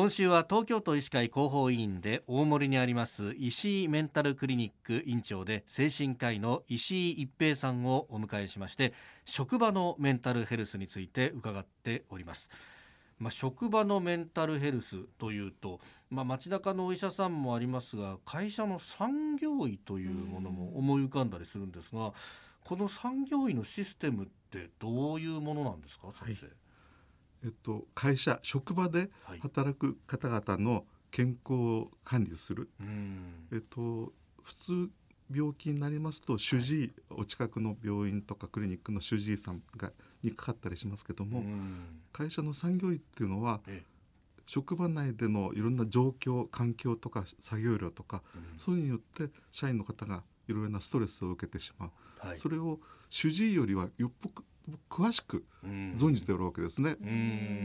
今週は東京都医師会広報委員で大森にあります石井メンタルクリニック院長で精神科医の石井一平さんをお迎えしまして職場のメンタルヘルスについて伺っております。まあ、職場のメンタルヘルスというと、まあ、街中のお医者さんもありますが会社の産業医というものも思い浮かんだりするんですが、この産業医のシステムってどういうものなんですか先生、はいえっと、会社職場で働く方々の健康を管理する、はい、えっと、普通病気になりますと主治医、はい、お近くの病院とかクリニックの主治医さんがにかかったりしますけども会社の産業医っていうのは職場内でのいろんな状況環境とか作業量とか、うん、そういうによって社員の方がいろいろなストレスを受けてしまう、はい、それを主治医よりはよっぽ詳しく存じておるわけですね。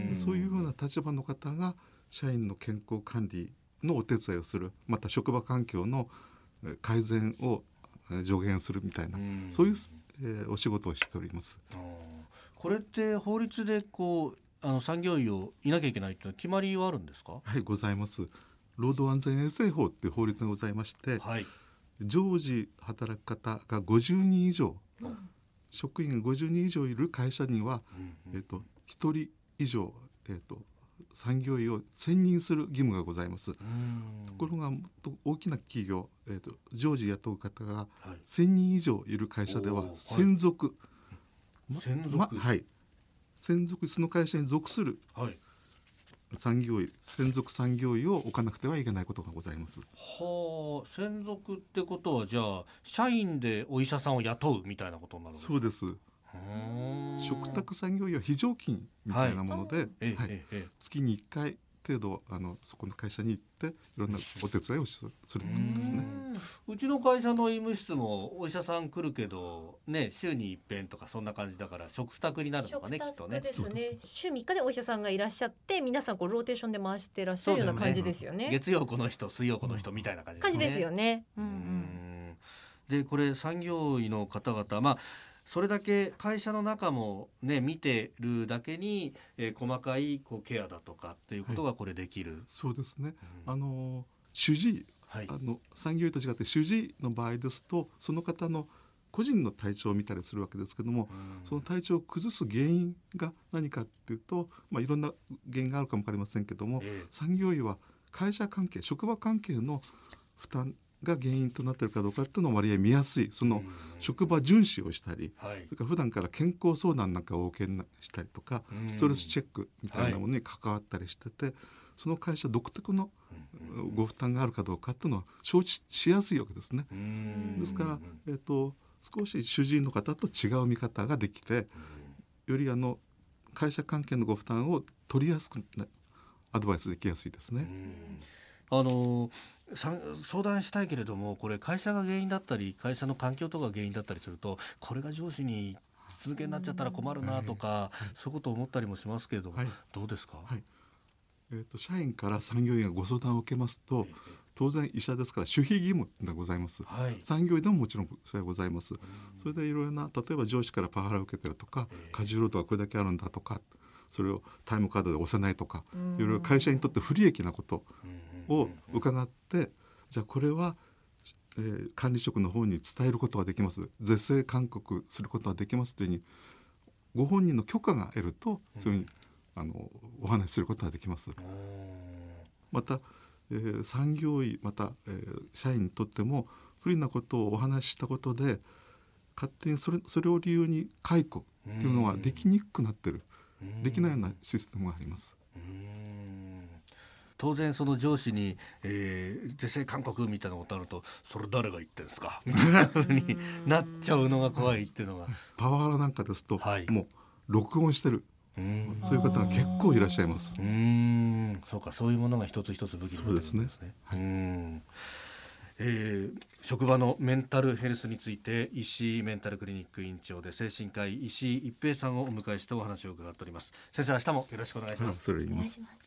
でそういうふうな立場の方が社員の健康管理のお手伝いをするまた職場環境の改善を助言するみたいなそういう、えー、お仕事をしております。これって法律でこうあの産業医をいなきゃいけないという決まりはあるんですか？はいございます。労働安全衛生法っていう法律がございまして、はい、常時働く方が50人以上、うん、職員が50人以上いる会社には、えーと、1人以上、えーと、産業医を選任する義務がございます。ところが大きな企業、えーと、常時雇う方が1,000人以上いる会社では専属、はい。専属、ま、はい。専属その会社に属する産業医専属産業医を置かなくてはいけないことがございます。はあ専属ってことはじゃあ社員でお医者さんを雇うみたいなことになるそうです。嘱託産業医は非常勤みたいなもので、はい。はい、月に1回程度あのそこの会社に行っていろんなお手伝いをするんですね。うちの会社の医務室もお医者さん来るけどね週に一遍とかそんな感じだから食卓になるのかねきっとね。ですね。週3日でお医者さんがいらっしゃって皆さんこうローテーションで回してらっしゃるような感じですよね、ね、月曜この人水曜この人みたいな感じ、ね、感じですよね。うん。うん。でこれ産業医の方々まあそれだけ会社の中もね見てるだけに、えー、細かいこうケアだとかっていうことがこれできる。はい、そうですね。うん、あの主治医、はい、あの産業医と違って主治医の場合ですとその方の個人の体調を見たりするわけですけども、うん、その体調を崩す原因が何かっていうと、まあ、いろんな原因があるかも分かりませんけども、えー、産業医は会社関係職場関係の負担が原因となっているかどうかっていうのを割合見やすい。その職場巡視をしたり、はい、それから普段から健康相談なんかをお受けしたりとかストレスチェックみたいなものに関わったりしてて、はい、その会社独特のご負担があるかどうかっていうのを承知しやすいわけですね。ですから、えーと、少し主治医の方と違う見方ができてよりあの会社関係のご負担を取りやすくアドバイスできやすいですね。あの相談したいけれどもこれ会社が原因だったり会社の環境とか原因だったりするとこれが上司に続けになっちゃったら困るなとか、そういうことを思ったりもしますけれども、はい、どうですか、はい。えーと、社員から産業医がご相談を受けますと、当然医者ですから守秘義務がございます、はい、産業医でももちろんそれはございます、それでいろいろな例えば上司からパワハラを受けてるとか過重労働がこれだけあるんだとかそれをタイムカードで押せないとかいろいろ会社にとって不利益なことを伺ってじゃあこれは、えー、管理職の方に伝えることができます。是正勧告することができますというふうにご本人の許可が得るとそういうふうにあのお話しすることができます。また、えー、産業医また、えー、社員にとっても不利なことをお話ししたことで勝手にそれそれを理由に解雇っていうのはできにくくなってる。できないようなシステムがあります。当然その上司に、えー、是正勧告みたいなことあるとそれ誰が言ってんですか？みたいなふうになっちゃうのが怖いっていうのが。パワハラなんかですと、はい、もう録音してる。そういう方が結構いらっしゃいます。うん、そうか、そういうものが一つ一つ武器になですね。すね。はい、うん。えー、職場のメンタルヘルスについて石井メンタルクリニック院長で精神科医石井一平さんをお迎えしてお話を伺っております。先生明日もよろしくお願いします。お願いします